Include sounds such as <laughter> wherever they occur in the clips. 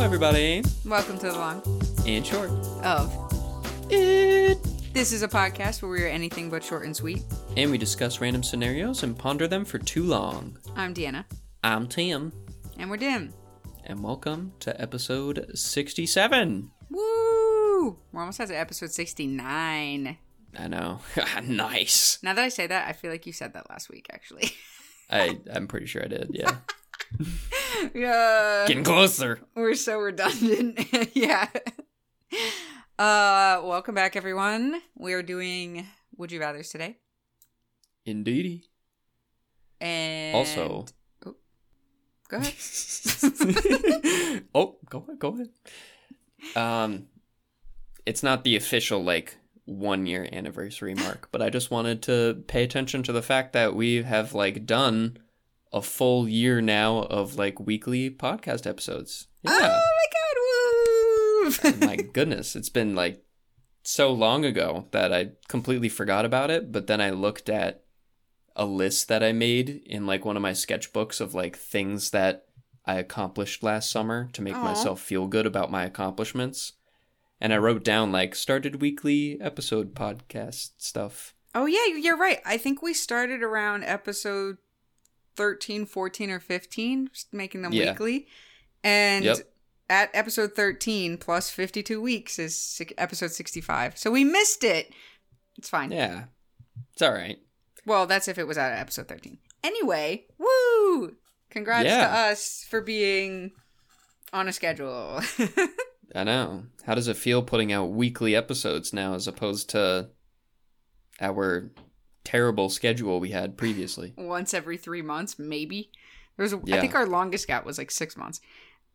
everybody. Welcome to the long And short. of It. This is a podcast where we are anything but short and sweet. And we discuss random scenarios and ponder them for too long. I'm Deanna, I'm Tim, and we're Dim. and welcome to episode 67. Woo! We're almost at episode 69. I know. <laughs> nice. Now that I say that, I feel like you said that last week, actually. <laughs> I, I'm pretty sure I did, yeah. Yeah. Getting closer. We're so redundant. <laughs> yeah. Uh, welcome back, everyone. We're doing Would You Rather's today. Indeedy. And Also, Oh, go ahead. <laughs> oh, go ahead, go ahead. Um, it's not the official like one year anniversary mark, but I just wanted to pay attention to the fact that we have like done a full year now of like weekly podcast episodes. Oh yeah, Oh my god, woo! Oh my goodness, it's been like so long ago that I completely forgot about it. But then I looked at a list that I made in like one of my sketchbooks of like things that I accomplished last summer to make Aw. myself feel good about my accomplishments. And I wrote down like started weekly episode podcast stuff. Oh yeah, you're right. I think we started around episode 13, 14 or 15 just making them Yeah. weekly. And Yep. at episode 13 plus 52 weeks is episode 65. So we missed it. It's fine. Yeah. It's all right. Well, that's if it was at episode 13. Anyway, woo! Congrats Yeah. to us for being on a schedule. <laughs> I know. How does it feel putting out weekly episodes now as opposed to our terrible schedule we had previously? Once every 3 months, maybe. There's a, I Yeah. think our longest gap was like 6 months.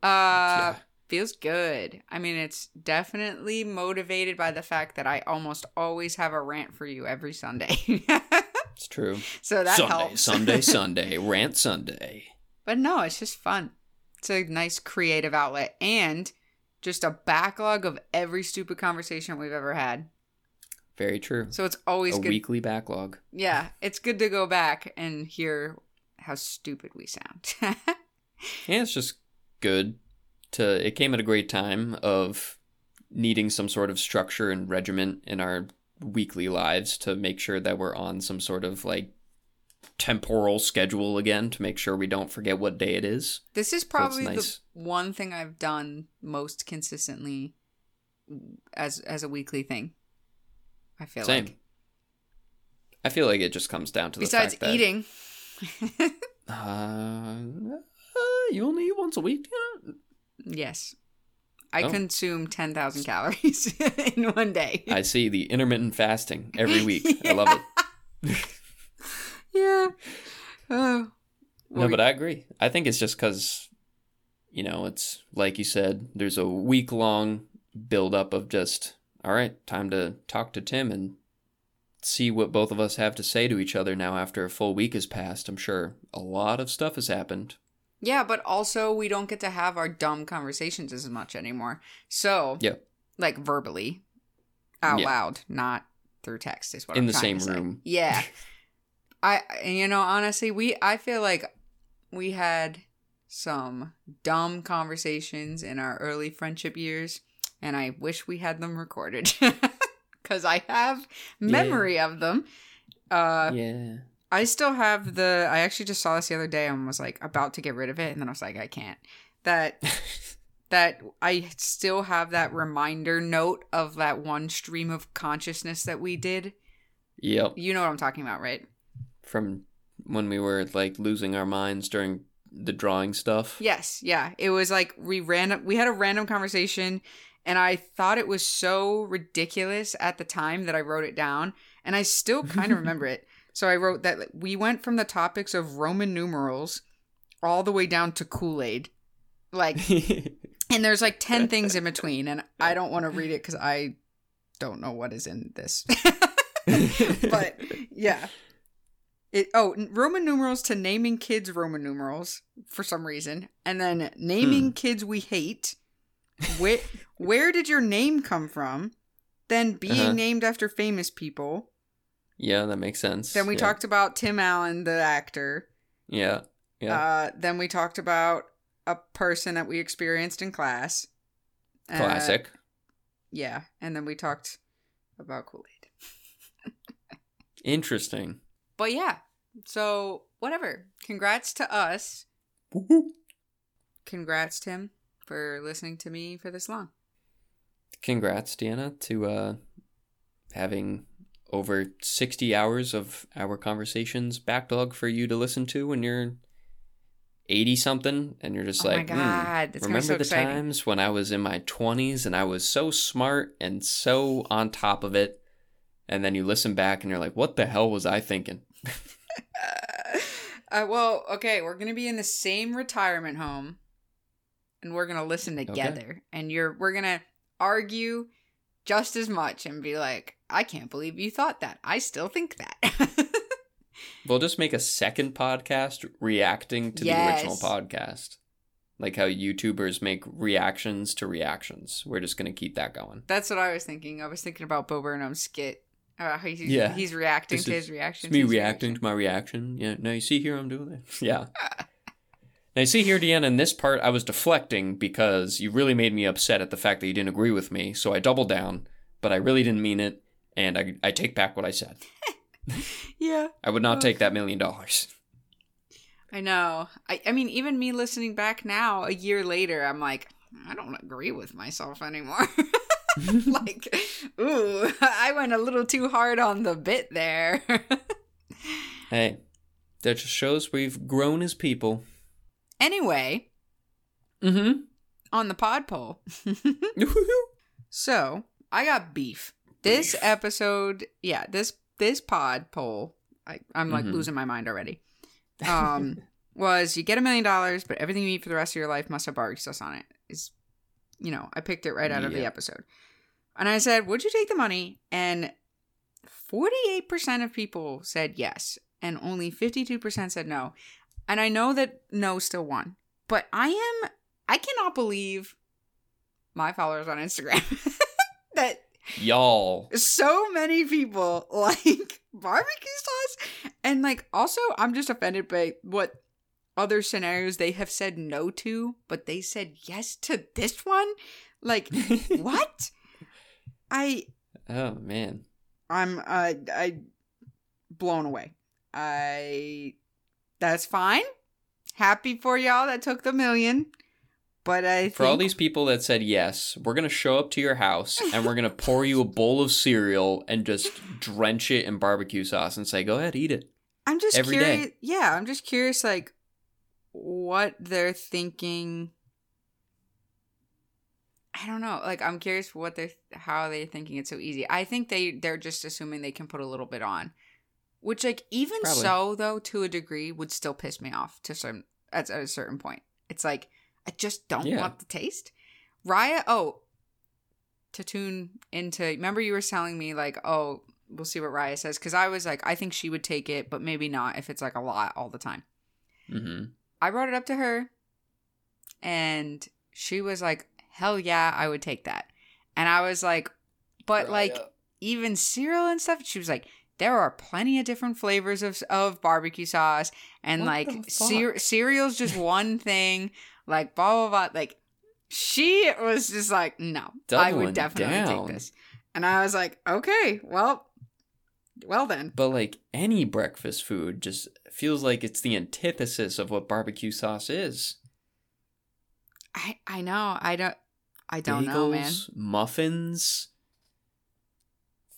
Uh Yeah. feels good. I mean, it's definitely motivated by the fact that I almost always have a rant for you every Sunday. <laughs> It's true. so that Sunday, helps. Sunday, <laughs> Sunday, rant Sunday. But no, it's just fun. It's a nice creative outlet and just a backlog of every stupid conversation we've ever had. Very true. So it's always A good. weekly backlog. Yeah, it's good to go back and hear how stupid we sound. <laughs> Yeah, it's just good to. It came at a great time of needing some sort of structure and regiment in our weekly lives to make sure that we're on some sort of like temporal schedule again to make sure we don't forget what day it is. this is probably nice. the one thing I've done most consistently as as a weekly thing. I feel Same. like I feel like it just comes down to the besides fact eating. <laughs> Uh, uh, you only eat once a week. Yeah. yes. I Oh. consume 10,000 calories <laughs> in one day. I see the intermittent fasting every <laughs> week. I love it. yeah. Oh. No, but I agree. I think it's just because, you know, it's like you said, there's a week long build-up of just, all right, time to talk to Tim and see what both of us have to say to each other now after a full week has passed. I'm sure a lot of stuff has happened. Yeah, but also we don't get to have our dumb conversations as much anymore. So, Yeah. like verbally, out Yeah. loud, not through text is what In I'm the same room. Yeah. <laughs> I you know honestly, we I feel like we had some dumb conversations in our early friendship years and I wish we had them recorded <laughs> cuz I have memory of them. Uh yeah. I still have the. I actually just saw this the other day and was like about to get rid of it, and then I was like, I can't. That <laughs> that I still have that reminder note of that one stream of consciousness that we did. Yep. You know what I'm talking about, right? From when we were like losing our minds during the drawing stuff. Yes, yeah. It was like we ran. We had a random conversation, and I thought it was so ridiculous at the time that I wrote it down, and I still kind of remember it. <laughs> So I wrote that we went from the topics of Roman numerals all the way down to Kool Aid, like, <laughs> and there's like ten things in between, and I don't want to read it because I don't know what is in this. <laughs> but yeah. It, oh, Roman numerals to naming kids Roman numerals for some reason, and then naming hmm. kids we hate. Where where did your name come from? Then being Uh-huh. named after famous people. yeah, that makes sense. Then we yeah. talked about Tim Allen, the actor. Yeah. Yeah. Uh, then we talked about a person that we experienced in class. Uh, Classic. yeah, and then we talked about Kool Aid. <laughs> Interesting. But yeah, so whatever. Congrats to us. Congrats, Tim, for listening to me for this long. Congrats, Deanna, to uh, having over 60 hours of our conversations backlog for you to listen to when you're 80 something and you're just Oh my like, "Hmm, God, be remember so the exciting." times when I was in my 20s and I was so smart and so on top of it. And then you listen back and you're like, what the hell was I thinking? <laughs> uh, well, okay, we're gonna be in the same retirement home, and we're gonna listen together, and you're we're gonna argue just as much and be like, I can't believe you thought that. I still think that. <laughs> We'll just make a second podcast reacting to the original podcast. Like how YouTubers make reactions to reactions. We're just going to keep that going. That's what I was thinking. I was thinking about Bo Burnham's skit. Uh, how he's, Yeah. he's reacting This to is- his reaction. Me reacting to my reaction. Yeah. Now you see here I'm doing it. <laughs> Yeah. Now you see here, Deanna, in this part I was deflecting because you really made me upset at the fact that you didn't agree with me. So I doubled down, but I really didn't mean it. And I, I take back what I said. <laughs> Yeah, I would not take that million dollars. I know. I, I mean, even me listening back now, a year later, I'm like, I don't agree with myself anymore. <laughs> like, ooh, I went a little too hard on the bit there. <laughs> Hey, that just shows we've grown as people. Anyway, Mm on the pod poll. <laughs> So I got beef. This Beef. episode, yeah, this this pod poll, I, I'm like Mhm. losing my mind already. Um, <laughs> was you get a million dollars, but everything you eat for the rest of your life must have barbecue sauce on it. Is you know, I picked it right out of the episode, and I said, "Would you take the money?" And forty eight percent of people said yes, and only fifty two percent said no. And I know that no still won, but I am I cannot believe my followers on Instagram <laughs> that Y'all. so many people <laughs> like barbecue sauce and like also i'm just offended by what other scenarios they have said no to but they said yes to this one like <laughs> what i Oh man. i'm uh, i blown away i that's fine happy for y'all that took the million but i think For all these people that said yes, we're gonna show up to your house and we're gonna pour you a bowl of cereal and just drench it in barbecue sauce and say, "Go ahead, eat it." I'm just every day. curious. Yeah, I'm just curious, like what they're thinking. I don't know. Like, I'm curious what they're how they're thinking it's so easy. I think they they're just assuming they can put a little bit on, which, like, even Probably. so, though, to a degree, would still piss me off to some at, at a certain point. It's like I just don't Yeah. want the taste. Raya, oh, to tune into. Remember, you were telling me like, oh, we'll see what Raya says because I was like, I think she would take it, but maybe not if it's like a lot all the time. Mm-hmm. I brought it up to her, and she was like, "Hell yeah, I would take that." And I was like, "But like even cereal and stuff." She was like, "There are plenty of different flavors of of barbecue sauce, and What like the cere- fuck? cereal's just <laughs> one thing." Like blah blah blah. Like she was just like, "No, I would definitely down. take this." And I was like, "Okay, well, well then." But like any breakfast food just feels like it's the antithesis of what barbecue sauce is. I I know. I don't. I don't know, man. Muffins,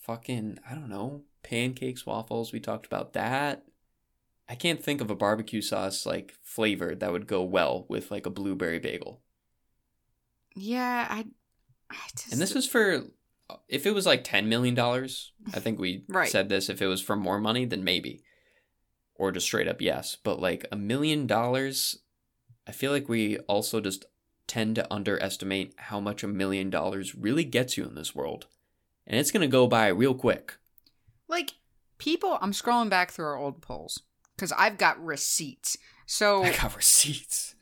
fucking I don't know, pancakes, waffles. We talked about that. I can't think of a barbecue sauce like flavor that would go well with like a blueberry bagel. Yeah, I. I just, And this was for if it was like ten million dollars. I think we <laughs> Right. said this. If it was for more money, then maybe, or just straight up yes. But like a million dollars, I feel like we also just tend to underestimate how much a million dollars really gets you in this world, and it's gonna go by real quick. Like people. I'm scrolling back through our old polls because I've got receipts. So <laughs> I got receipts.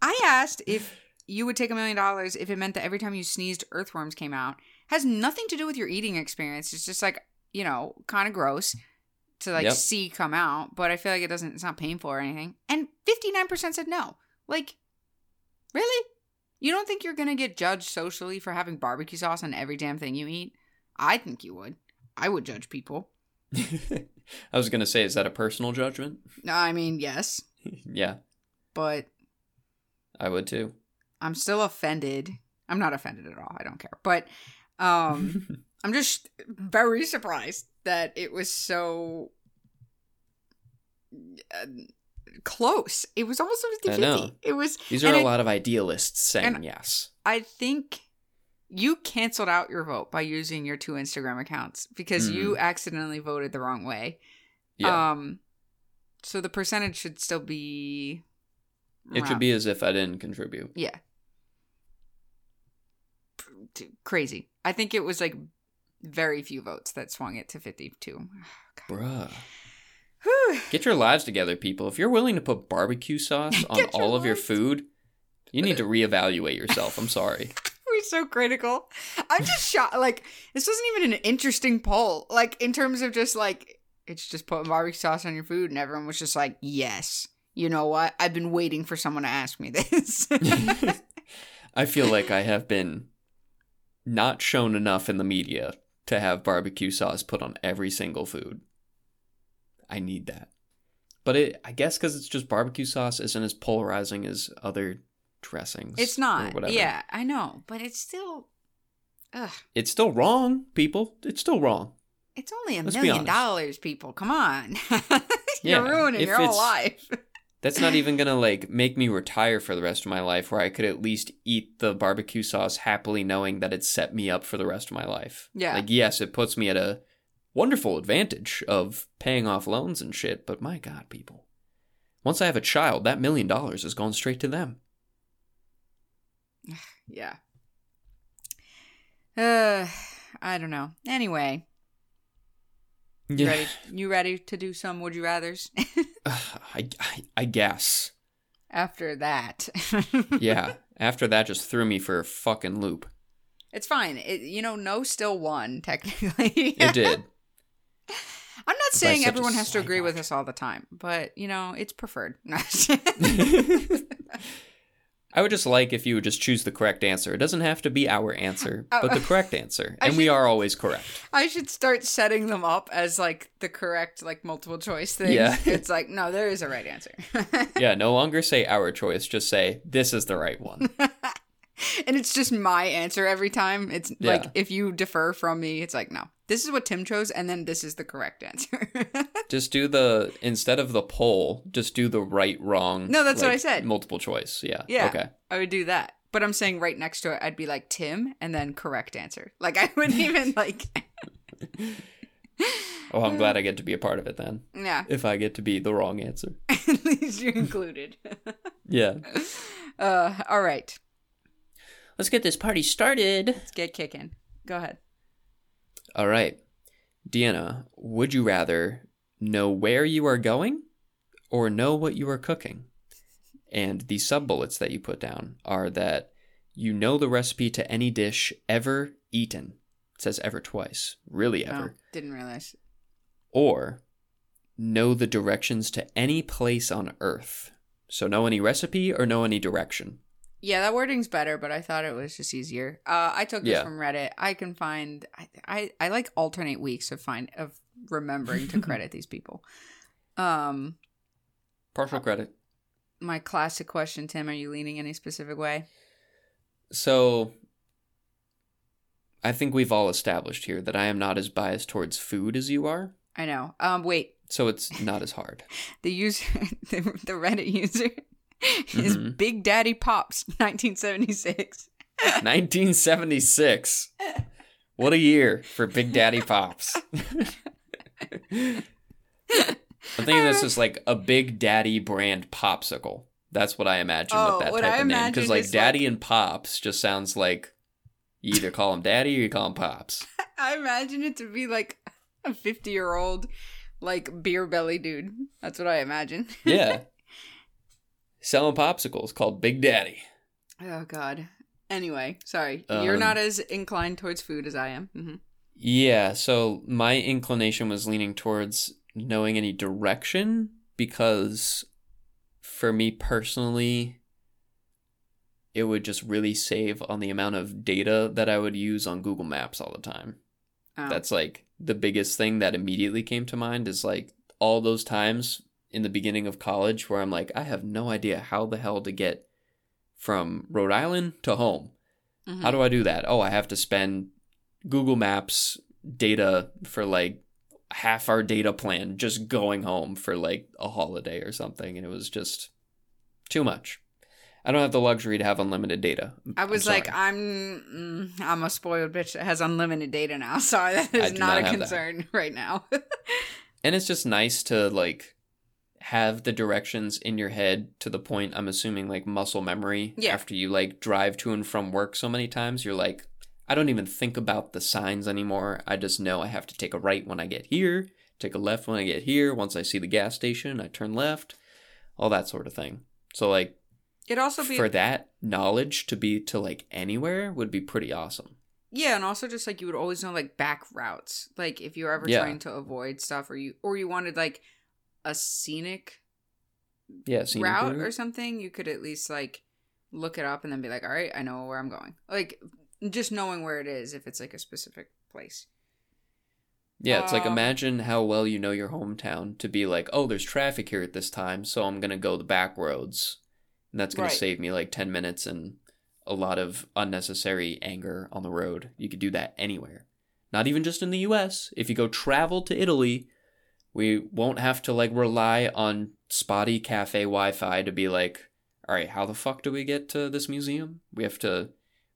I asked if you would take a million dollars if it meant that every time you sneezed, earthworms came out. Has nothing to do with your eating experience. It's just like you know, kind of gross to like Yep. see come out. But I feel like it doesn't. It's not painful or anything. And 59 percent said no. Like Really? You don't think you're gonna get judged socially for having barbecue sauce on every damn thing you eat? I think you would. I would judge people. <laughs> I was gonna say, is that a personal judgment? No, I mean yes, <laughs> yeah, but I would too. I'm still offended. I'm not offended at all. I don't care. But um <laughs> I'm just very surprised that it was so uh, close. It was almost 50 50. It was These are a a I- lot of idealists saying yes. I think you canceled out your vote by using your two Instagram accounts because you accidentally voted the wrong way. Mm-hmm. Yeah, Um so the percentage should still be it should be as if I didn't contribute. Yeah. Crazy. I think it was like very few votes that swung it to 52. <sighs> Bruh. Whew. <sighs> Get your lives together, people. If you're willing to put barbecue sauce <laughs> on all of your food, you need to <laughs> reevaluate yourself. I'm sorry. We're so critical. I'm just shocked. Like, this wasn't even an interesting poll. Like, in terms of just like, it's just putting barbecue sauce on your food, and everyone was just like, yes. You know what? I've been waiting for someone to ask me this. <laughs> <laughs> I feel like I have been not shown enough in the media to have barbecue sauce put on every single food. I need that. But it, I guess because it's just barbecue sauce isn't as polarizing as other dressings. it's not. Yeah, I know. But it's still. Ugh. It's still wrong, people. It's still wrong. It's only a Let's million dollars, people. Come on. <laughs> You're ruining your whole life. <laughs> That's not even gonna like make me retire for the rest of my life where I could at least eat the barbecue sauce happily knowing that it set me up for the rest of my life. Yeah. Like yes, it puts me at a wonderful advantage of paying off loans and shit, but my god, people. Once I have a child, that million dollars is going straight to them. Yeah. Uh, I don't know. Anyway, you Yeah. ready? You ready to do some would you rather's <laughs> <sighs> I, I I guess. after that? <laughs> Yeah. After that just threw me for a fucking loop. It's fine. It, you know, no still won <laughs> technically. It did. I'm not saying everyone has to agree with us all the time, but you know, it's preferred. I would just like if you would just choose the correct answer. It doesn't have to be our answer, Oh. but the oh. correct <laughs> answer. And we are always correct. I should start setting them up as like the correct like multiple choice thing. Yeah. <laughs> It's like no, there is a right answer. <laughs> Yeah, no longer say our choice, just say this is the right one. And it's just my answer every time. It's Yeah. like if you defer from me, it's like no, this is what Tim chose, and then this is the correct answer. <laughs> just do the instead of the poll, just do the right wrong. No, that's what I said. Multiple choice. Yeah. Yeah. Okay. I would do that, but I'm saying right next to it, I'd be like Tim, and then correct answer. Like I wouldn't <laughs> even like. <laughs> Oh, I'm glad I get to be a part of it then. Yeah, If I get to be the wrong answer. at least you're included. Yeah. uh, all right, Let's get this party started. let's get kicking. Go ahead. All right. Deanna, would you rather know where you are going or know what you are cooking? And the sub bullets that you put down are that you know the recipe to any dish ever eaten. It says ever twice, really oh, ever. Oh, didn't realize. Or know the directions to any place on earth. So know any recipe or know any direction. Yeah, that wording's better, but I thought it was just easier. Uh, I took this Yeah. from Reddit. I can find. I, I I like alternate weeks of find of remembering to <laughs> credit these people. Um, Partial credit. my classic question, Tim. Are you leaning any specific way? So I think we've all established here that I am not as biased towards food as you are. I know. Um, wait. So it's not as hard. <laughs> The user, <laughs> the, the Reddit user, <laughs> is Mhm. Big Daddy Pops, <laughs> 1976. 1976. <laughs> What a year for Big Daddy Pops. I'm thinking this is like a Big Daddy brand popsicle. That's what I imagine Oh, with that what type I of name. Because like Daddy like- and Pops just sounds like you either call him Daddy or you call him Pops. I imagine it to be like a 50 year old, like beer belly dude. That's what I imagine. Yeah. Selling popsicles called Big Daddy. Oh God. Anyway, sorry. You're Um, not as inclined towards food as I am. hmm Yeah, so my inclination was leaning towards knowing any direction because for me personally, it would just really save on the amount of data that I would use on Google Maps all the time. Oh. That's like the biggest thing that immediately came to mind is like all those times in the beginning of college where I'm like, I have no idea how the hell to get from Rhode Island to home. Mhm. How do I do that? Oh, I have to spend Google Maps data for like half our data plan just going home for like a holiday or something. And it was just too much. I don't have the luxury to have unlimited data. I I'm was like. I'm mm, I'm a spoiled bitch that has unlimited data now. <laughs> Sorry, that is not, not a have that. concern <laughs> right now. <laughs> and it's just nice to like have the directions in your head to the point I'm assuming like muscle memory Yeah. after you like drive to and from work so many times you're like I don't even think about the signs anymore. I just know I have to take a right when I get here take a left when I get here. Once I see the gas station I turn left all that sort of thing. So like It also be for that knowledge to be to like anywhere would be pretty awesome. Yeah, and also just like you would always know like back routes, like if you're ever Yeah. trying to avoid stuff, or you or you wanted like a scenic yeah scenic route route. or something, you could at least like look it up and then be like, all right, I know where I'm going. Like just knowing where it is if it's like a specific place. Yeah, it's like Um, imagine how well you know your hometown to be like, oh, there's traffic here at this time, so I'm gonna go the back roads, and that's gonna Right. save me like ten minutes and a lot of unnecessary anger on the road. You could do that anywhere, not even just in the U.S. If you go travel to Italy, we won't have to like rely on spotty cafe Wi-Fi to be like, all right, how the fuck do we get to this museum? We have to,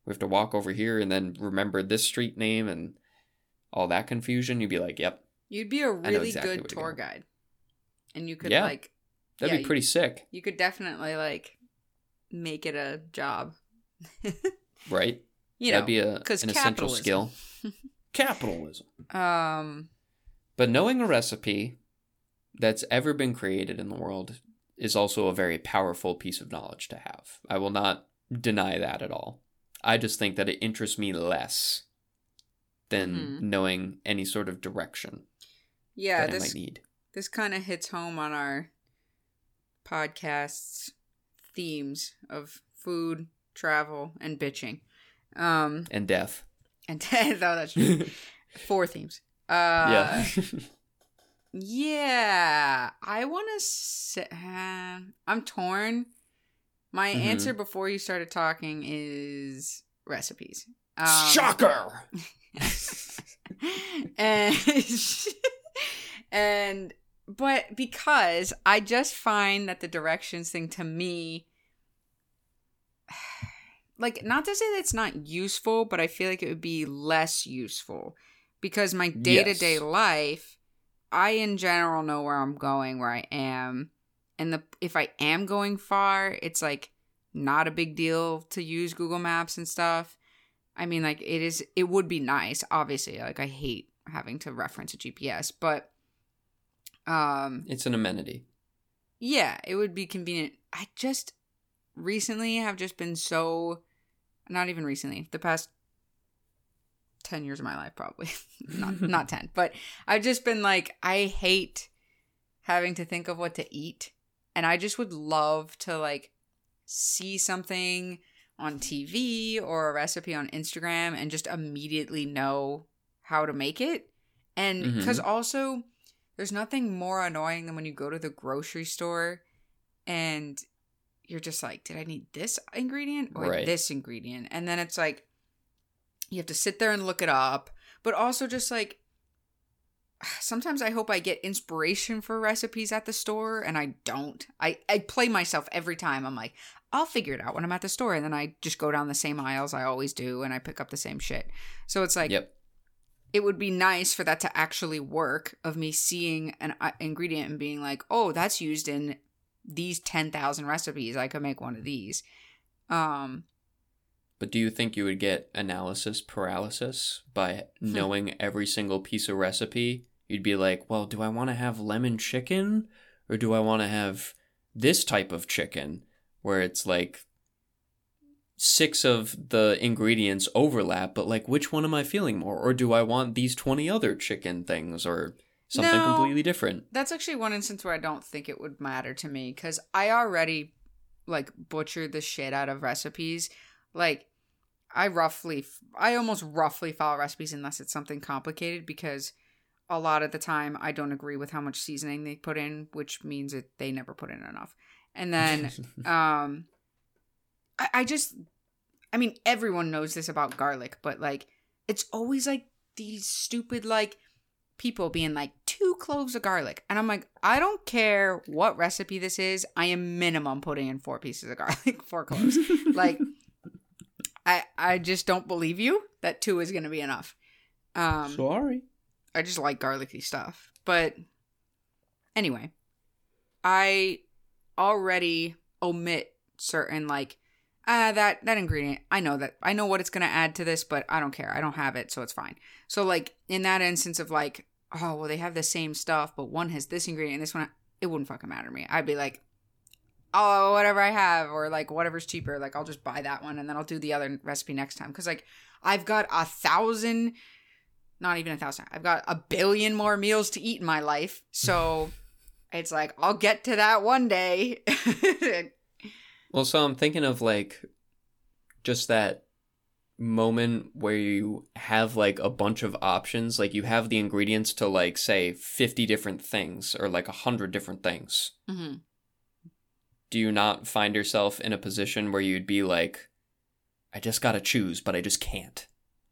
we have to walk over here and then remember this street name and all that confusion. You'd be like, yep, You'd be a really exactly good to tour go. guide, and you could Yeah. like that'd Yeah, be you- pretty sick, you could definitely like make it a job. <laughs> right? you know, that'd be a an essential capitalism. skill. Capitalism. <laughs> um, But knowing a recipe that's ever been created in the world is also a very powerful piece of knowledge to have. I will not deny that at all. I just think that it interests me less than Mhm. knowing any sort of direction yeah, that I this might need. this kind of hits home on our podcast's themes of food, travel, and bitching. Um, And death. and <laughs> no, that's true. <laughs> four themes. Uh, yeah. <laughs> Yeah, I want to say uh, I'm torn. My Mhm. answer before you started talking is recipes. Um, Shocker! <laughs> and <laughs> and but because I just find that the directions thing to me <sighs> like not to say that it's not useful, but I feel like it would be less useful because my day-to-day life I in general know where I'm going, where I am. And the if I am going far, it's like not a big deal to use Google Maps and stuff. I mean, like it is it would be nice, obviously. Like I hate having to reference a GPS, but um It's an amenity. yeah, it would be convenient. I just recently have just been so not even recently, the past 10 years of my life probably. <laughs> not <laughs> not 10, but I've just been like I hate having to think of what to eat and I just would love to like see something on TV or a recipe on Instagram and just immediately know how to make it. And mm-hmm. because also, there's nothing more annoying than when you go to the grocery store and you're just like, did I need this ingredient or Right. this ingredient? And then it's like, you have to sit there and look it up. But also, just like, <sighs> sometimes I hope I get inspiration for recipes at the store and I don't. I, I play myself every time. I'm like, I'll figure it out when I'm at the store. And then I just go down the same aisles I always do and I pick up the same shit. So it's like, yep. it would be nice for that to actually work of me seeing an uh, ingredient and being like, oh, that's used in these 10,000 recipes. I could make one of these. Um, But do you think you would get analysis paralysis by Hmm. knowing every single piece of recipe? You'd be like, well, do I want to have lemon chicken or do I want to have this type of chicken where it's like six of the ingredients overlap, but like which one am I feeling more? Or do I want these 20 other chicken things or something No. completely different? that's actually one instance where I don't think it would matter to me because I already like butcher the shit out of recipes. Like I roughly I almost roughly follow recipes unless it's something complicated because a lot of the time I don't agree with how much seasoning they put in, which means that they never put in enough. And then <laughs> um I, I just I mean everyone knows this about garlic, but like it's always like these stupid like people being like two cloves of garlic. And i'm like i don't care what recipe this is. I am minimum putting in four pieces of garlic <laughs> four cloves. Like i i just don't believe you that two is going to be enough um Sorry. I just like garlicky stuff. But anyway, I already omit certain like ah that that ingredient. I know that I know what it's going to add to this, but I don't care. I don't have it, so it's fine. So like in that instance of like oh, well they have the same stuff, but one has this ingredient and this one it wouldn't fucking matter to me. I'd be like oh, whatever I have or like whatever's cheaper, like I'll just buy that one and then I'll do the other recipe next time cuz like I've got a thousand not even a thousand. I've got a billion more meals to eat in my life. So <laughs> it's like, I'll get to that one day. Well, so I'm thinking of like just that moment where you have like a bunch of options. Like you have the ingredients to like say 50 different things or like 100 different things. hmm Do you not find yourself in a position where you'd be like, I just gotta choose, but I just can't?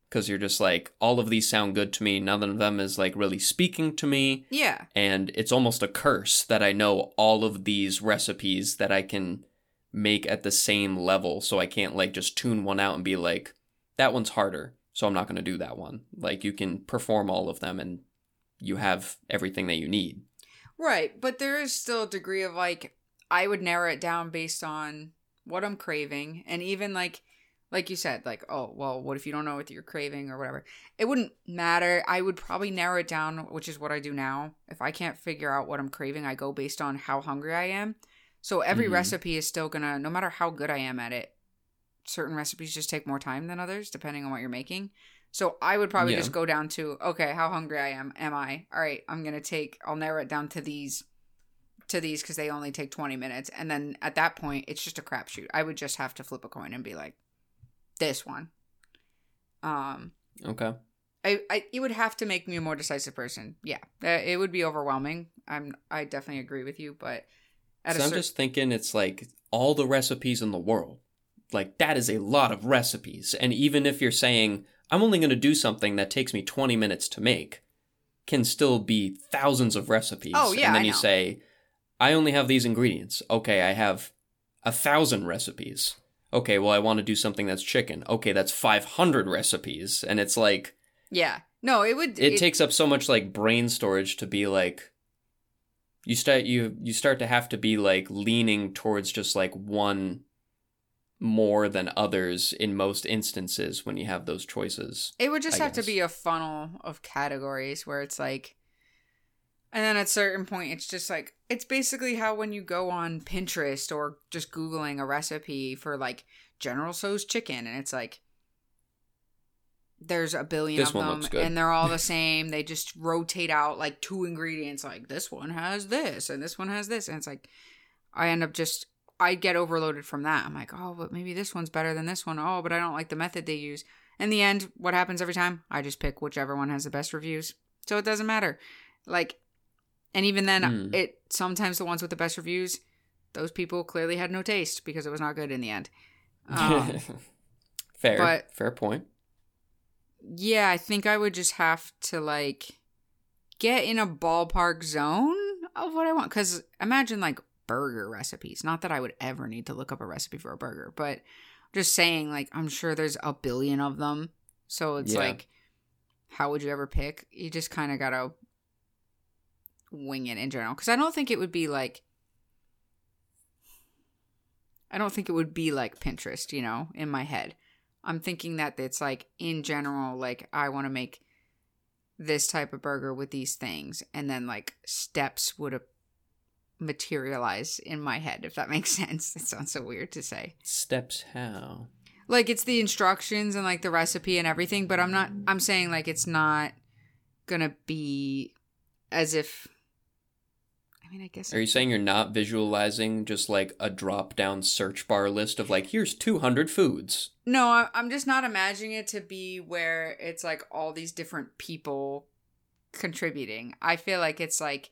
Because you're just like, all of these sound good to me. None of them is like really speaking to me. Yeah. and it's almost a curse that I know all of these recipes that I can make at the same level so I can't like just tune one out and be like that one's harder so I'm not going to do that one like you can perform all of them and you have everything that you need Right. But there is still a degree of like, I would narrow it down based on what I'm craving. And even like, like you said, like, oh, well, what if you don't know what you're craving or whatever? It wouldn't matter. I would probably narrow it down, which is what I do now. If I can't figure out what I'm craving, I go based on how hungry I am. So every Mhm. recipe is still gonna, no matter how good I am at it, certain recipes just take more time than others, depending on what you're making. So I would probably Yeah. just go down to, okay, how hungry I am. Am I? All right, I'm gonna take, I'll narrow it down to these to these because they only take 20 minutes and then at that point it's just a crapshoot. I would just have to flip a coin and be like this one. Um okay. I, I it would have to make me a more decisive person. Yeah uh, it would be overwhelming. I'm i definitely agree with you but at so a I'm cer- just thinking it's like all the recipes in the world. Like that is a lot of recipes and even if you're saying I'm only going to do something that takes me 20 minutes to make can still be thousands of recipes. Oh, yeah, and then I you know. say I only have these ingredients. Okay I have a thousand recipes. Okay well I want to do something that's chicken. Okay that's 500 recipes and it's like yeah. No it would it, takes up so much like brain storage to be like you start you you start to have to be like leaning towards just like one more than others in most instances when you have those choices. It would just I have to be a funnel of categories where it's like, and then at a certain point, it's just like, it's basically how when you go on Pinterest or just Googling a recipe for like General Tso's chicken, and it's like, there's a billion This of them, and they're all the <laughs> same. they just rotate out like two ingredients, like this one has this, and this one has this, and it's like, I end up just. I get overloaded from that. I'm like, oh, but maybe this one's better than this one. Oh, but I don't like the method they use. In the end, what happens every time? I just pick whichever one has the best reviews. So it doesn't matter. Like, and even then, Hmm. it sometimes the ones with the best reviews, those people clearly had no taste because it was not good in the end. Um, <laughs> fair, but- fair point. yeah, I think I would just have to like get in a ballpark zone of what I want. Because imagine like burger recipes. Not that I would ever need to look up a recipe for a burger, but just saying like I'm sure there's a billion of them. So it's Yeah. like, how would you ever pick? You just kind of gotta wing it in general. Because I don't think it would be like. I don't think it would be like Pinterest, you know, in my head. I'm thinking that it's like in general, like I want to make this type of burger with these things, and then like steps would a- materialize in my head, if that <laughs> makes sense. It sounds so weird to say. Steps how? Like it's the instructions and like the recipe and everything, but I'm not, I'm saying like it's not gonna be as if. I mean, I guess. Are you saying you're not visualizing just like a drop down search bar list of like, here's 200 foods? No, I'm just not imagining it to be where it's like all these different people contributing. I feel like it's like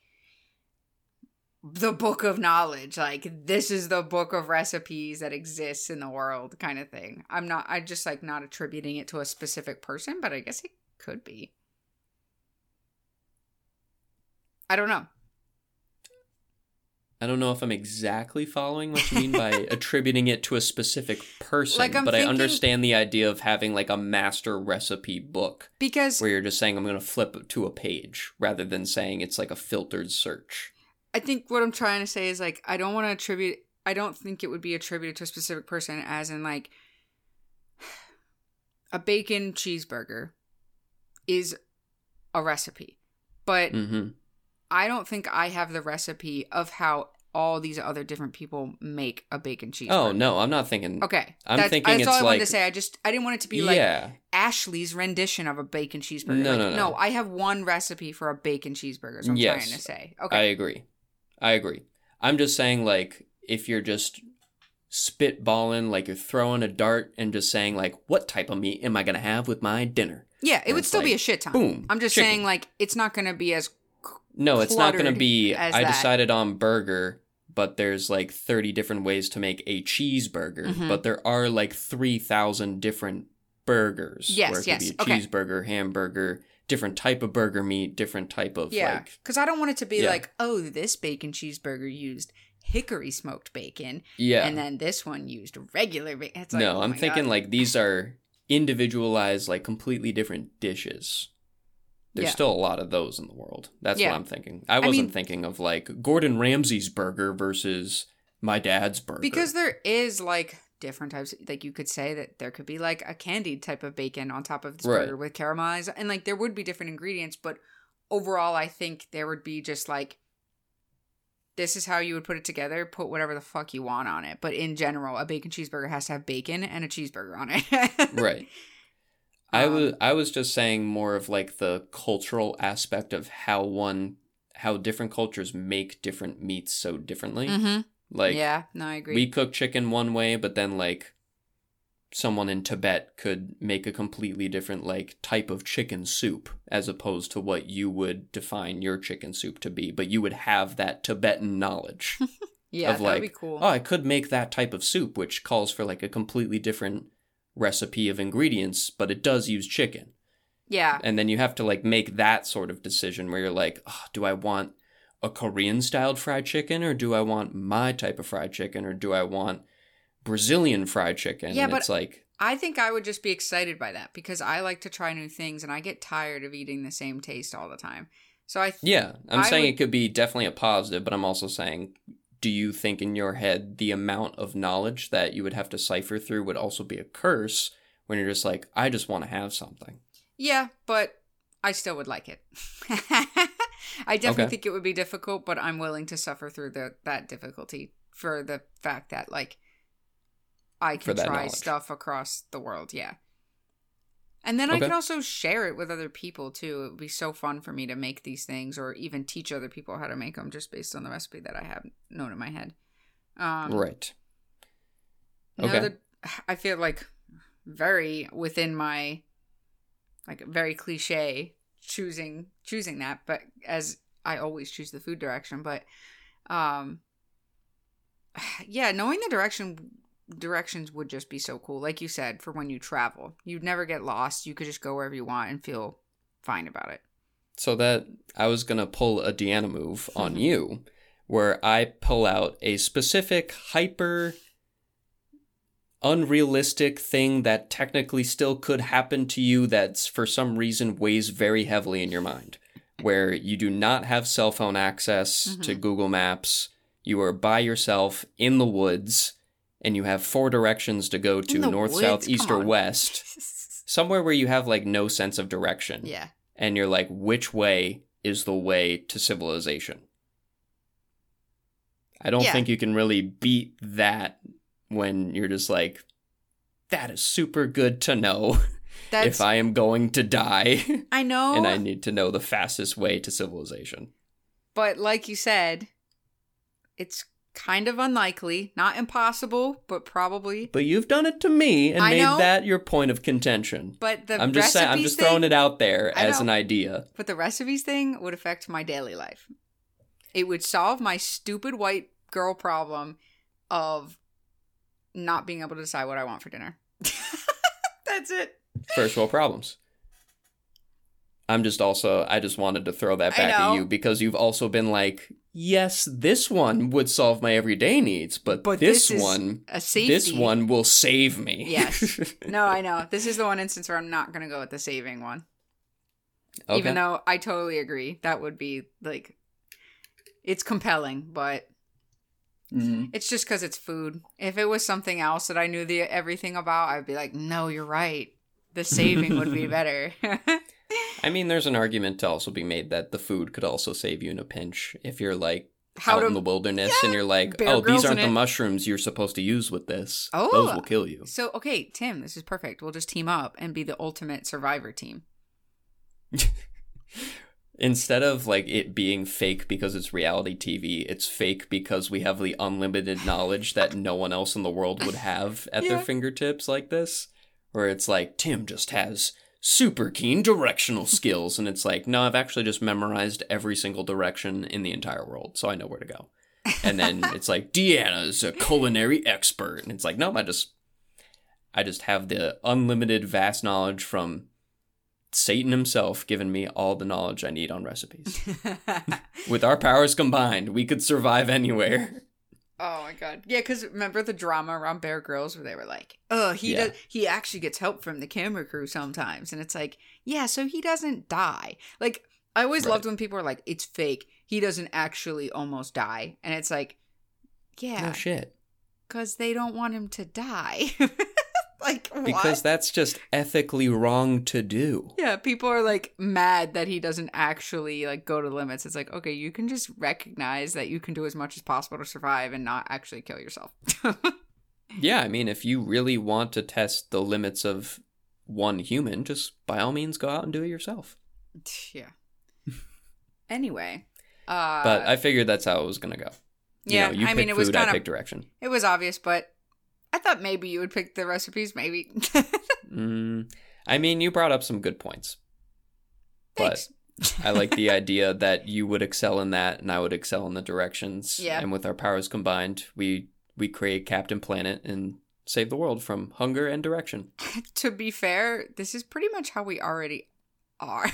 the book of knowledge. Like this is the book of recipes that exists in the world kind of thing. I'm not I just like not attributing it to a specific person, but I guess it could be. I don't know. I don't know if I'm exactly following what you mean by <laughs> attributing it to a specific person, Like, but I understand the idea of having like a master recipe book Because where you're just saying, I'm going to flip to a page rather than saying it's like a filtered search. I think what I'm trying to say is like I don't want to attribute I don't think it would be attributed to a specific person as in like <sighs> a bacon cheeseburger is a recipe. But hmm I don't think I have the recipe of how all these other different people make a bacon cheeseburger. Oh, no, I'm not thinking. Okay. I'm that's, thinking that's all I wanted to say. I just I didn't want it to be like yeah. Ashley's rendition of a bacon cheeseburger. No, like, no, no. I have one recipe for a bacon cheeseburger. What I'm Yes. trying to say. Okay, I agree. I agree. I'm just saying, like, if you're just spitballing, like you're throwing a dart and just saying, like, what type of meat am I going to have with my dinner? yeah, it and would still be a shit time. boom, I'm just chicken. saying like it's not going to be as No, it's not going to be, I that. decided on burger, but there's like 30 different ways to make a cheeseburger, Mhm. but there are like 3,000 different burgers. Yes, where it yes, could be a okay. cheeseburger, hamburger, different type of burger meat, different type of Yeah, like. because I don't want it to be Yeah. like, oh, this bacon cheeseburger used hickory smoked bacon, Yeah. and then this one used regular bacon. Like, no, oh I'm thinking God. like these are individualized, like completely different dishes. There's Yeah. still a lot of those in the world. That's Yeah. what I'm thinking. I wasn't mean- thinking of like Gordon Ramsay's burger versus my dad's burger. because there is like different types. Like you could say that there could be like a candied type of bacon on top of this Right. burger with caramelized, and like there would be different ingredients, but overall, I think there would be just like. This is how you would put it together. Put whatever the fuck you want on it. But in general, a bacon cheeseburger has to have bacon and a cheeseburger on it. <laughs> right. I Um, was I was just saying more of like the cultural aspect of how one how different cultures make different meats so differently. Mm-hmm. Like yeah, no, I agree. we cook chicken one way, but then like someone in Tibet could make a completely different like type of chicken soup as opposed to what you would define your chicken soup to be, but you would have that Tibetan knowledge. <laughs> yeah, of that would be like, cool. oh, I could make that type of soup, which calls for like a completely different recipe of ingredients, but it does use chicken. yeah, And then you have to like make that sort of decision where you're like, oh, do I want a Korean styled fried chicken or do I want my type of fried chicken or do I want Brazilian fried chicken? Yeah, and but- it's like, I think I would just be excited by that because I like to try new things and I get tired of eating the same taste all the time. So I th- yeah, I'm I saying would- it could be definitely a positive, but I'm also saying, do you think in your head the amount of knowledge that you would have to cipher through would also be a curse when you're just like, I just want to have something? yeah, but I still would like it. <laughs> I definitely Okay. think it would be difficult, but I'm willing to suffer through the that difficulty for the fact that like I can try knowledge. stuff across the world, yeah. And then I Okay. can also share it with other people too. It would be so fun for me to make these things or even teach other people how to make them just based on the recipe that I have known in my head. Um, right. Okay. Another, I feel like very within my, like very cliche choosing choosing that, but as I always choose the food direction, but, um, <sighs> yeah, knowing the direction directions would just be so cool. Like you said, for when you travel, you'd never get lost. You could just go wherever you want and feel fine about it. So that I was gonna pull a Deanna move <laughs> on you, where I pull out a specific hyper unrealistic thing that technically still could happen to you that's for some reason weighs very heavily in your mind. Where you do not have cell phone access mm-hmm. to Google Maps, you are by yourself in the woods, and you have four directions to go to north, woods? south, east, or west. <laughs> Somewhere where you have like no sense of direction yeah. and you're like, which way is the way to civilization? I don't Yeah. think you can really beat that when you're just like, that is super good to know <laughs> That's if I am going to die <laughs> I know and I need to know the fastest way to civilization. But like you said, It's kind of unlikely, not impossible, but probably. But you've done it to me and I made know. that your point of contention. But the I'm just saying, I'm just throwing thing- it out there I as know. an idea. But the recipes thing would affect my daily life. It would solve my stupid white girl problem of not being able to decide what I want for dinner. <laughs> That's it. First world problems. I'm just also, I just wanted to throw that back at you because you've also been like, yes, this one would solve my everyday needs, but, But this, this one, A safety. this one will save me. Yes. <laughs> No, I know. This is the one instance where I'm not going to go with the saving one. okay. Even though I totally agree. That would be like, it's compelling, but Mhm. it's just because it's food. If it was something else that I knew the everything about, I'd be like, no, you're right. The saving would be <laughs> better. <laughs> <laughs> I mean, there's an argument to also be made that the food could also save you in a pinch if you're like How out to in the wilderness and you're like, Bear oh, these aren't the it. mushrooms you're supposed to use with this. Oh. Those will oh, kill you. So okay, Tim, this is perfect. We'll just team up and be the ultimate survivor team. <laughs> Instead of like it being fake because it's reality TV, it's fake because we have the unlimited knowledge that no one else in the world would have at Yeah. their fingertips like this. Where it's like Tim just has super keen directional skills and it's like, no, I've actually just memorized every single direction in the entire world, so I know where to go. And then <laughs> it's like Deanna's a culinary expert and it's like, no, I just I just have the unlimited vast knowledge from Satan himself giving me all the knowledge I need on recipes. <laughs> With our powers combined, we could survive anywhere. Oh my god. Yeah, because remember the drama around Bear Grylls where they were like, "Oh, he Yeah. does. He actually gets help from the camera crew sometimes," and it's like, yeah, so he doesn't die. Like I always Right. loved when people are like, "It's fake. He doesn't actually almost die," and it's like, yeah, No shit. because they don't want him to die. <laughs> like what? Because that's just ethically wrong to do. yeah, people are like mad that he doesn't actually like go to limits. It's like, okay, you can just recognize that you can do as much as possible to survive and not actually kill yourself. <laughs> Yeah, I mean, if you really want to test the limits of one human, just by all means go out and do it yourself. <laughs> yeah. anyway, uh, But I figured that's how it was going to go. You yeah, know, you I mean, it was kind of direction. it was obvious, but I thought maybe you would pick the recipes. Maybe. <laughs> Mm, I mean, you brought up some good points. But I like the <laughs> idea that you would excel in that and I would excel in the directions. Yeah. And with our powers combined, we we create Captain Planet and save the world from hunger and direction. <laughs> to be fair, this is pretty much how we already are,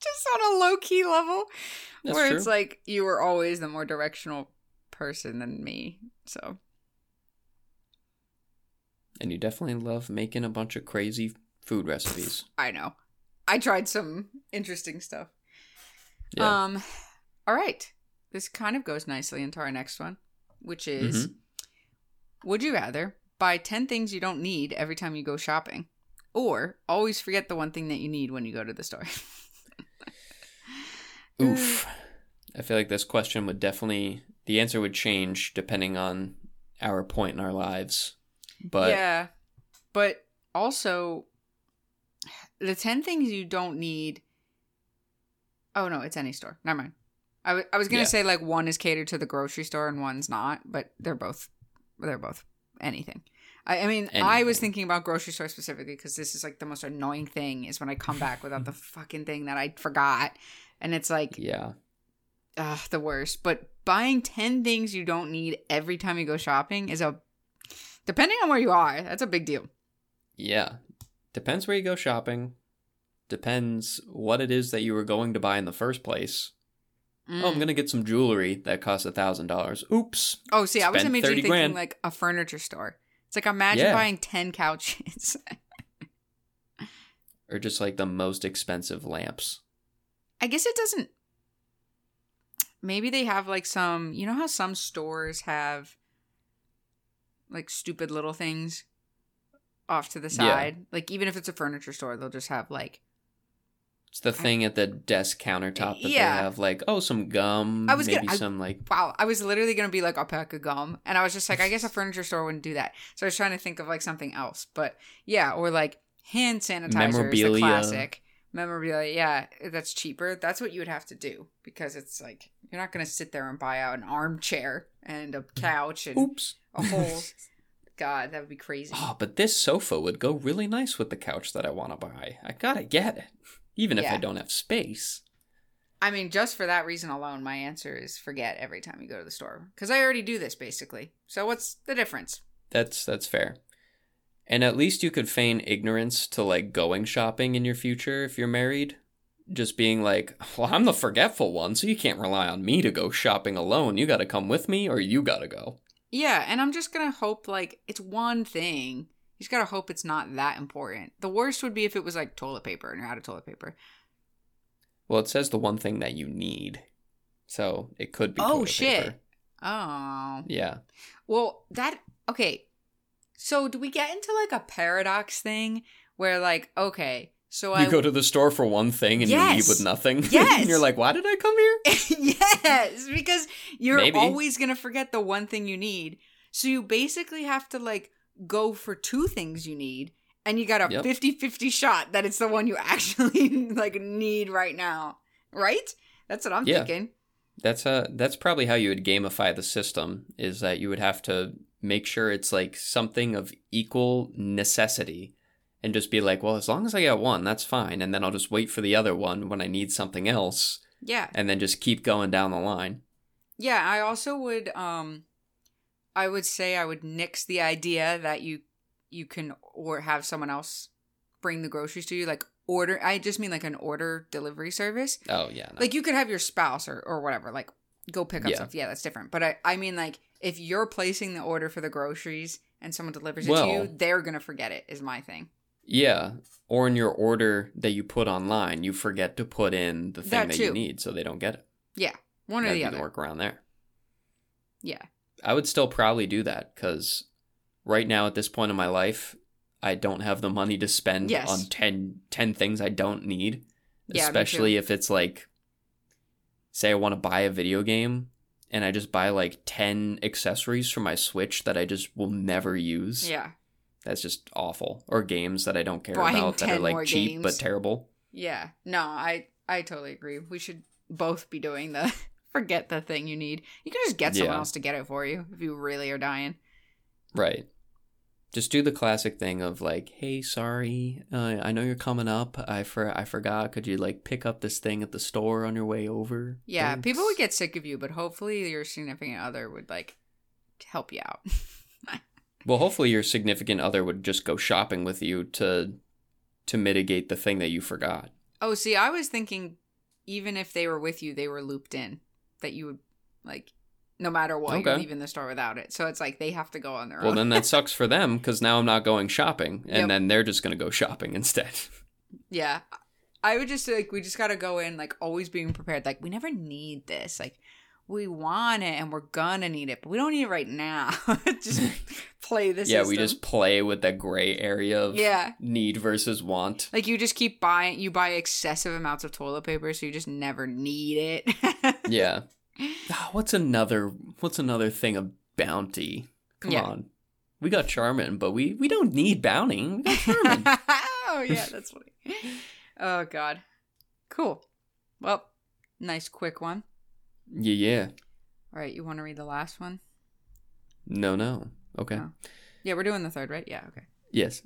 just on a low key level, That's where true. it's like you were always the more directional person than me. So and you definitely love making a bunch of crazy food recipes. I know. I tried some interesting stuff. Yeah. Um all right. This kind of goes nicely into our next one, which is Mm-hmm. would you rather buy 10 things you don't need every time you go shopping or always forget the one thing that you need when you go to the store? <laughs> Oof. I feel like this question would definitely the answer would change depending on our point in our lives. But yeah. But also the 10 things you don't need Oh no, it's any store. Never mind. I, w- I was to Yeah. say like one is catered to the grocery store and one's not, but they're both they're both anything. I, I mean, I was thinking about grocery store specifically because this is like the most annoying thing is when I come back without the <laughs> fucking thing that I forgot, and it's like yeah. ugh, the worst. But buying 10 things you don't need every time you go shopping is a, depending on where you are, that's a big deal. Yeah. Depends where you go shopping. Depends what it is that you were going to buy in the first place. Oh, I'm Mm. gonna get some jewelry that costs a thousand dollars. Oops. Oh, see, I was immediately thinking grand. like a furniture store. It's like imagine Yeah. buying 10 couches. <laughs> Or just like the most expensive lamps. I guess it doesn't. Maybe they have like some, you know how some stores have like stupid little things off to the Yeah. side. Like even if it's a furniture store, they'll just have like It's the thing at the desk countertop that Yeah. they have like, oh, some gum, I was maybe gonna- I- some like wow, I was literally gonna be like a pack of gum, and I was just like, I guess a furniture store wouldn't do that. So I was trying to think of like something else, but yeah, or like hand sanitizer, is the Memorabilia. classic memorabilia. Yeah, that's cheaper. That's what you would have to do because it's like You're not gonna sit there and buy out an armchair and a mm. couch and Oops. a whole. <laughs> God, that would be crazy. Oh, but this sofa would go really nice with the couch that I want to buy. I gotta get it, even if I don't have space. I mean, just for that reason alone, my answer is forget every time you go to the store because I already do this basically. So what's the difference? That's that's fair. And at least you could feign ignorance to like going shopping in your future if you're married. Just being like, well, I'm the forgetful one, so you can't rely on me to go shopping alone. You got to come with me, or you got to go. Yeah, and I'm just gonna hope like it's one thing. You just gotta hope it's not that important. The worst would be if it was like toilet paper and you're out of toilet paper. Well, it says the one thing that you need, so it could be. Oh, shit. paper. Oh. Yeah. Well, that okay. So do we get into like a paradox thing where like okay, so You I go to the store for one thing and you Yes. leave with nothing. <laughs> Yes. and you're like, why did I come here? <laughs> yes, because you're Maybe. always going to forget the one thing you need. So you basically have to like go for two things you need and you got a Yep. 50-50 shot that it's the one you <laughs> actually like need right now. Right? That's what I'm Yeah. thinking. That's uh that's probably how you would gamify the system is that you would have to make sure it's like something of equal necessity and just be like, well, as long as I get one, that's fine, and then I'll just wait for the other one when I need something else Yeah. and then just keep going down the line. Yeah, I also would um I would say I would nix the idea that you you can or have someone else bring the groceries to you like order I just mean like an order delivery service. Oh yeah. no. Like you could have your spouse or or whatever like go pick up Yeah. stuff. Yeah, that's different. But I I mean like if you're placing the order for the groceries and someone delivers it to you, they're going to forget it is my thing. yeah. Or in your order that you put online, you forget to put in the thing That that, you need, so they don't get it. Yeah, one or the other. the workaround there. Yeah. I would still probably do that because right now at this point in my life, I don't have the money to spend Yes. on 10, 10 things I don't need. Yeah, especially if it's like, say, I want to buy a video game and I just buy like 10 accessories for my Switch that I just will never use. Yeah. That's just awful. Or games that I don't care Buying about that are like cheap but terrible. Yeah. No, I I totally agree. We should both be doing the <laughs> forget the thing you need. You can just get someone Yeah. else to get it for you if you really are dying. Right. Just do the classic thing of like, "Hey, sorry, uh, I know you're coming up. I for I forgot. Could you like pick up this thing at the store on your way over?" Yeah, Thanks." people would get sick of you, but hopefully your significant other would like help you out. <laughs> Well, hopefully your significant other would just go shopping with you to to mitigate the thing that you forgot. oh, see, I was thinking even if they were with you, they were looped in. That you would like no matter what, you're leaving the store without it. So it's like they have to go on their Well, own. Well, then that sucks for them because now I'm not going shopping, and Yep. then they're just gonna go shopping <laughs> instead. Yeah. I would just like we just gotta go in like always being prepared. Like we never need this. Like we want it and we're gonna need it, but we don't need it right now. <laughs> just <laughs> play this. yeah, system. we just play with that gray area of Yeah. need versus want. Like you just keep buying you buy excessive amounts of toilet paper so you just never need it. Yeah. Ah, what's another What's another thing of bounty? Come Yeah. on, we got Charmin, but we we don't need bounty. We got Charmin. <laughs> oh yeah, that's funny. Oh god. Cool. Well, nice quick one. yeah, yeah. All right, you want to read the last one? No, no. Okay. Oh. Yeah, we're doing the third, right? Yeah, okay. Yes.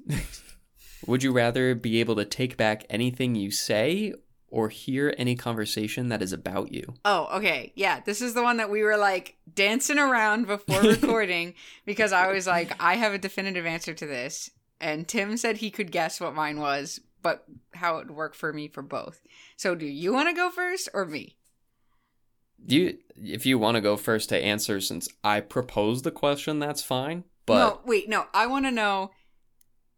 <laughs> Would you rather be able to take back anything you say or hear any conversation that is about you? Oh, okay. Yeah, this is the one that we were like dancing around before <laughs> recording because I was like, I have a definitive answer to this. And Tim said he could guess what mine was, but how it would work for me for both. So, do you want to go first or me? Do you if you want to go first to answer since I proposed the question, that's fine. But no, wait, no. I want to know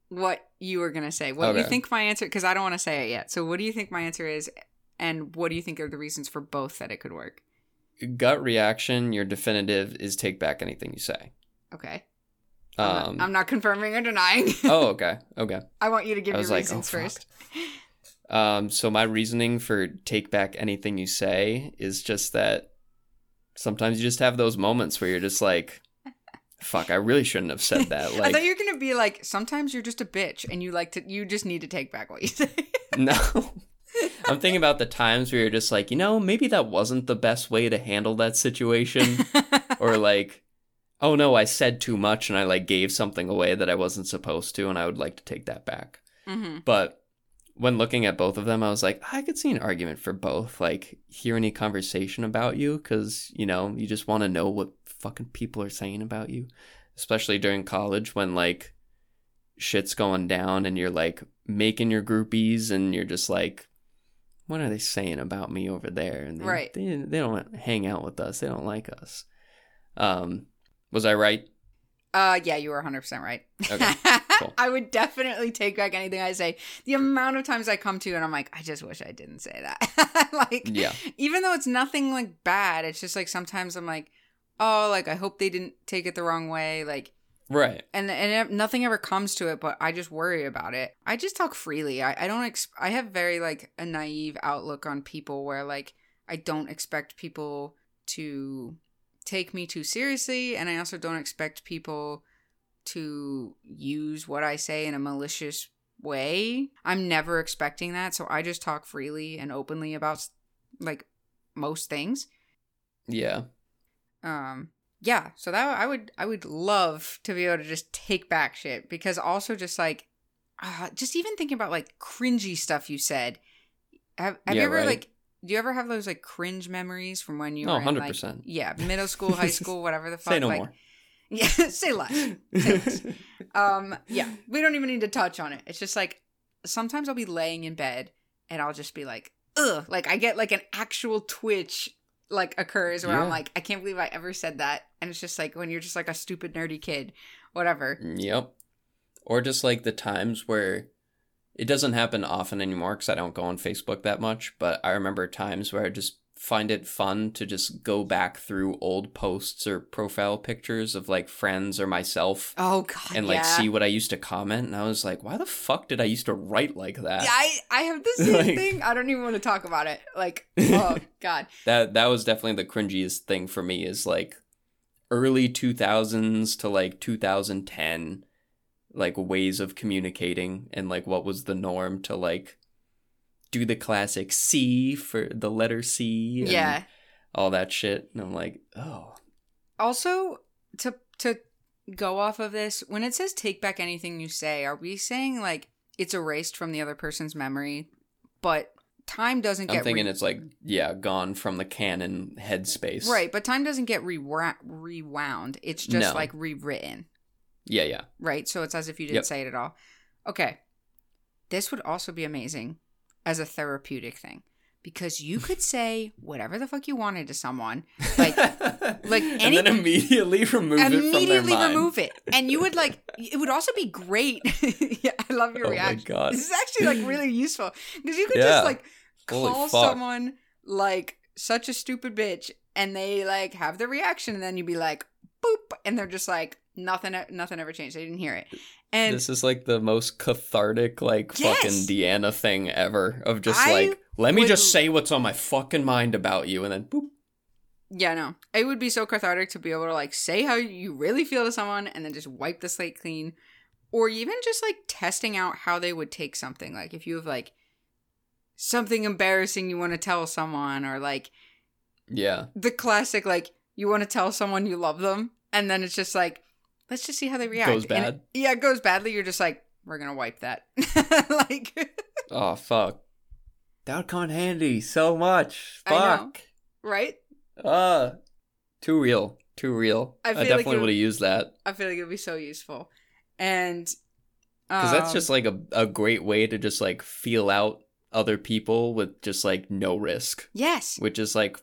what you were going to say. What do you think my answer because I don't want to say it yet. So, what do you think my answer is and what do you think are the reasons for both that it could work? gut reaction, your definitive is take back anything you say. Okay. I'm, not, Um I'm not confirming or denying. Oh, <laughs> okay. Okay. I want you to give your like, reasons oh, first. Um, so my reasoning for take back anything you say is just that sometimes you just have those moments where you're just like, fuck, I really shouldn't have said that. <laughs> I thought you were gonna be like, sometimes you're just a bitch and you like to, you just need to take back what you say. <laughs> no. I'm thinking about the times where you're just like, you know, maybe that wasn't the best way to handle that situation. <laughs> or like, oh no, I said too much and I like gave something away that I wasn't supposed to, and I would like to take that back. hmm But when looking at both of them, I was like, I could see an argument for both. Like, hear any conversation about you because, you know, you just want to know what fucking people are saying about you, especially during college when, like, shit's going down and you're, like, making your groupies and you're just like, what are they saying about me over there? And they, Right. they, they don't hang out with us. They don't like us. Um, was I right? Uh, yeah, you were 100% right. Okay, <laughs> cool. I would definitely take back anything I say. The amount of times I come to you and I'm like, I just wish I didn't say that. <laughs> like, Yeah. even though it's nothing like bad, it's just like sometimes I'm like, oh, like I hope they didn't take it the wrong way. Like, Right. and and nothing ever comes to it, but I just worry about it. I just talk freely. I, I don't. Ex- I have very like a naive outlook on people where like I don't expect people to take me too seriously, and I also don't expect people to use what I say in a malicious way. I'm never expecting that, so I just talk freely and openly about like most things Yeah. Um yeah so that i would i would love to be able to just take back shit because also just like uh, just even thinking about like cringy stuff you said have, have Yeah, you ever right. like do you ever have those like cringe memories from when you No, were in, like, 100%. yeah middle school high <laughs> school whatever the fuck Say no like more. <laughs> yeah say less Say less. <laughs> um yeah we don't even need to touch on it it's just like sometimes i'll be laying in bed and i'll just be like ugh like i get like an actual twitch like occurs where i'm like i can't believe i ever said that. And it's just like when you're just like a stupid nerdy kid whatever. Yep. Or just like the times where it doesn't happen often anymore because I don't go on Facebook that much, but I remember times where I just find it fun to just go back through old posts or profile pictures of like friends or myself oh god and like yeah. see what I used to comment. And I was like, why the fuck did I used to write like that? yeah, I, I have the same <laughs> Like- thing. I don't even want to talk about it. Like, <laughs> oh god. that that was definitely the cringiest thing for me is like early 2000s to like 2010 like ways of communicating and like what was the norm to like do the classic C for the letter C and Yeah. all that shit and I'm like oh Also, to to go off of this, when it says take back anything you say, are we saying like it's erased from the other person's memory, but time doesn't I'm get thinking re- it's like yeah gone from the canon headspace right, but time doesn't get rewound. rewound. It's just No. like rewritten, yeah yeah right? So it's as if you didn't Yep. say it at all. Okay, this would also be amazing as a therapeutic thing. Because you <laughs> could say whatever the fuck you wanted to someone, <laughs> like like and then immediately remove it from their immediately mind. remove it. And you would like <laughs> it would also be great. Yeah i love your Oh my reaction. God. this is actually like really useful. Because you could Yeah. just like call someone like such a stupid bitch and they like have the reaction and then you'd be like boop and they're just like nothing nothing ever changed. They didn't hear it and this is like the most cathartic, like Yes! fucking Deanna thing ever. Of just I like, let me just say what's on my fucking mind about you, and then boop. yeah no it would be so cathartic to be able to like say how you really feel to someone and then just wipe the slate clean or even just like testing out how they would take something like if you have like something embarrassing you want to tell someone or like Yeah, the classic like you want to tell someone you love them and then it's just like let's just see how they react Goes bad. it- yeah it goes badly you're just like we're gonna wipe that <laughs> like Oh fuck. That would come in handy so much. I know. Fuck. right Uh too real. Too real. I I, feel like definitely it- would have used that. i feel like it would be so useful and Because that's um, just like a, a great way to just like feel out other people with just like no risk. yes Which is like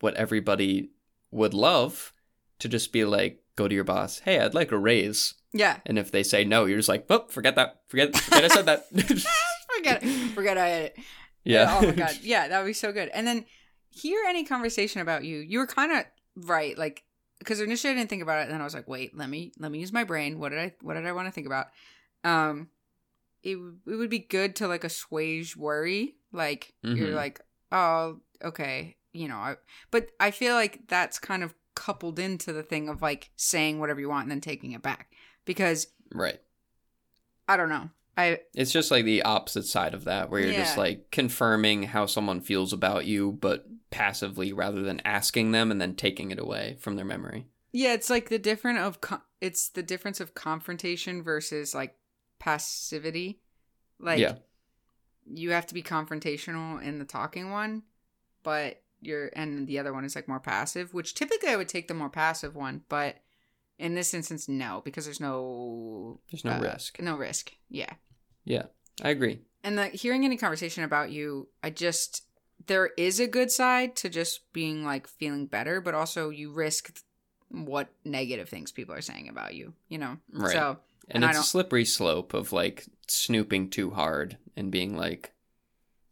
what everybody would love to just be like, go to your boss, hey, I'd like a raise. yeah And if they say no, you're just like, oh, forget that. Forget, forget I said that. <laughs> <laughs> forget it forget i had it yeah. oh my god <laughs> yeah that would be so good and then hear any conversation about you you were kind of right like because initially i didn't think about it and then i was like wait let me let me use my brain what did i what did i want to think about um it, it would be good to like assuage worry like you're Mhm. like oh okay you know I, but i feel like that's kind of coupled into the thing of like saying whatever you want and then taking it back because Right. I don't know. I It's just like the opposite side of that, where you're just like confirming how someone feels about you, but passively rather than asking them and then taking it away from their memory. yeah, it's like the different of co- it's the difference of confrontation versus like passivity. Like yeah. you have to be confrontational in the talking one, but you're and the other one is like more passive, which typically I would take the more passive one, but in this instance no, because there's no There's no uh, risk. No risk. Yeah. Yeah. I agree. And the hearing any conversation about you, I just there is a good side to just being like feeling better, but also you risk what negative things people are saying about you, you know. Right. So And, And it's a slippery slope of like snooping too hard and being like,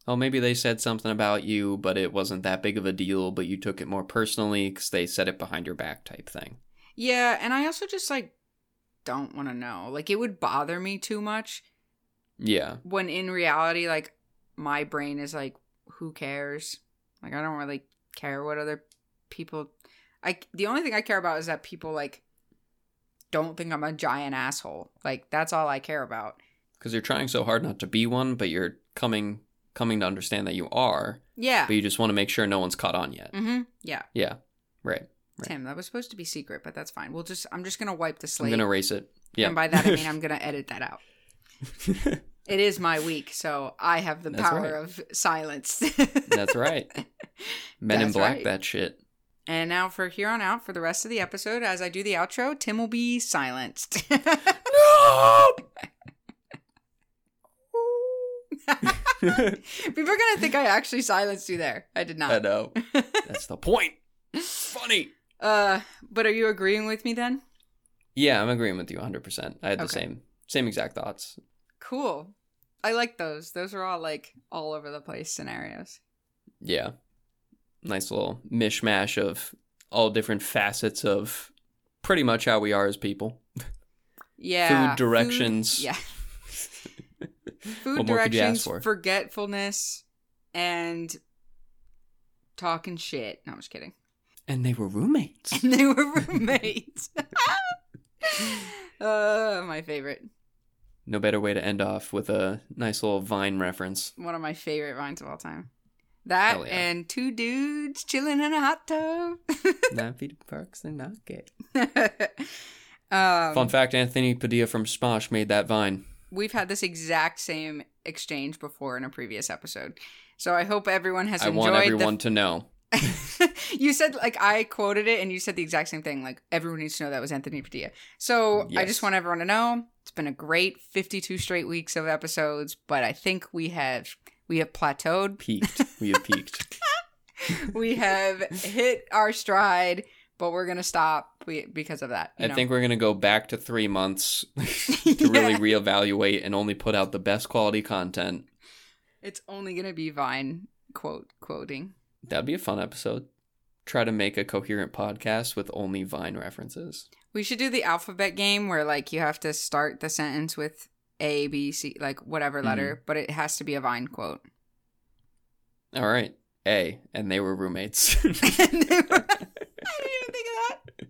oh, maybe they said something about you, but it wasn't that big of a deal, but you took it more personally because they said it behind your back type thing. yeah, and I also just like don't want to know. Like it would bother me too much Yeah. when in reality like my brain is like who cares? Like I don't really care what other people I the only thing I care about is that people like don't think I'm a giant asshole. Like that's all I care about. Because you're trying so hard not to be one, but you're coming coming to understand that you are, Yeah. but you just want to make sure no one's caught on yet. Mm-hmm. Yeah. Yeah. Right. Right. Tim, that was supposed to be secret, but that's fine. We'll just I'm just gonna wipe the slate. I'm going to erase it. Yeah. And by that I mean I'm <laughs> gonna edit that out. <laughs> It is my week, so I have the That's power right. of silence. That's right. Men in <laughs> Black right. that shit. And now for here on out, for the rest of the episode, as I do the outro, Tim will be silenced. No! <laughs> People are gonna think I actually silenced you there. I did not. I know. <laughs> That's the point. Funny. Uh, but are you agreeing with me then? Yeah, I'm agreeing with you 100%. I had the Okay. same same exact thoughts. Cool. I like those. Those are all like all over the place scenarios. Yeah. Nice little mishmash of all different facets of pretty much how we are as people. Yeah. Food directions. yeah. Food What more could you directions, for? forgetfulness, and talking shit. No, I'm just kidding. And they were roommates. And they were <laughs> roommates. <laughs> uh, my favorite. No better way to end off with a nice little Vine reference. One of my favorite vines of all time. That yeah. and two dudes chilling in a hot tub. <laughs> Nine feet parks, they're not gay. um, Fun fact Anthony Padilla from Smosh made that Vine. We've had this exact same exchange before in a previous episode. So I hope everyone has I enjoyed I want everyone to know. <laughs> you said like I quoted it and you said the exact same thing. Like everyone needs to know that was Anthony Padilla. So I just want everyone to know it's been a great 52 straight weeks of episodes, but I think we have we have plateaued. Peaked. We have peaked. <laughs> we have hit our stride, but we're gonna stop be- because of that. you I know? think we're gonna go back to three months <laughs> <laughs> to really Yeah. reevaluate and only put out the best quality content. it's only gonna be Vine quote quoting. That'd be a fun episode. Try to make a coherent podcast with only Vine references. We should do the alphabet game where like you have to start the sentence with A, B, C, like whatever Mm-hmm. letter, but it has to be a Vine quote. All right. A. And they were roommates. <laughs> And they were- I didn't even think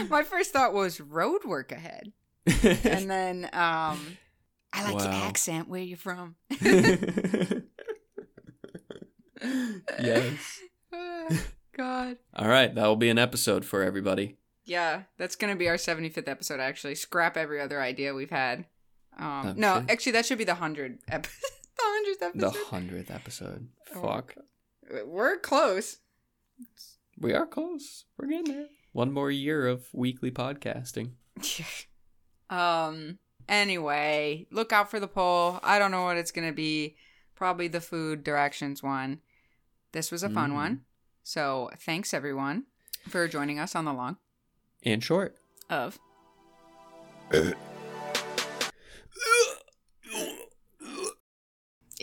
of that. <laughs> My first thought was road work ahead, and <laughs> then um, I like your accent. Where you from? <laughs> yes. Ah, God. All right. That will be an episode for everybody. Yeah, that's gonna be our seventy fifth episode. Actually, scrap every other idea we've had. Um, Oh, no, actually, that should be the hundred ep- the hundredth The episode. hundredth episode. Oh. Fuck. We're close. We are close. We're getting there. One more year of weekly podcasting. <laughs> um. Anyway, look out for the poll. I don't know what it's gonna be. Probably the food directions one. This was a fun Mhm. one. So thanks everyone for joining us on the long And short. of. <laughs>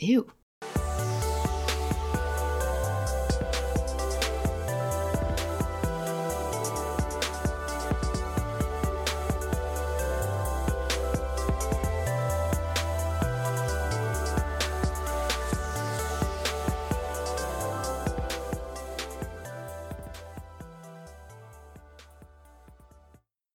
Ew.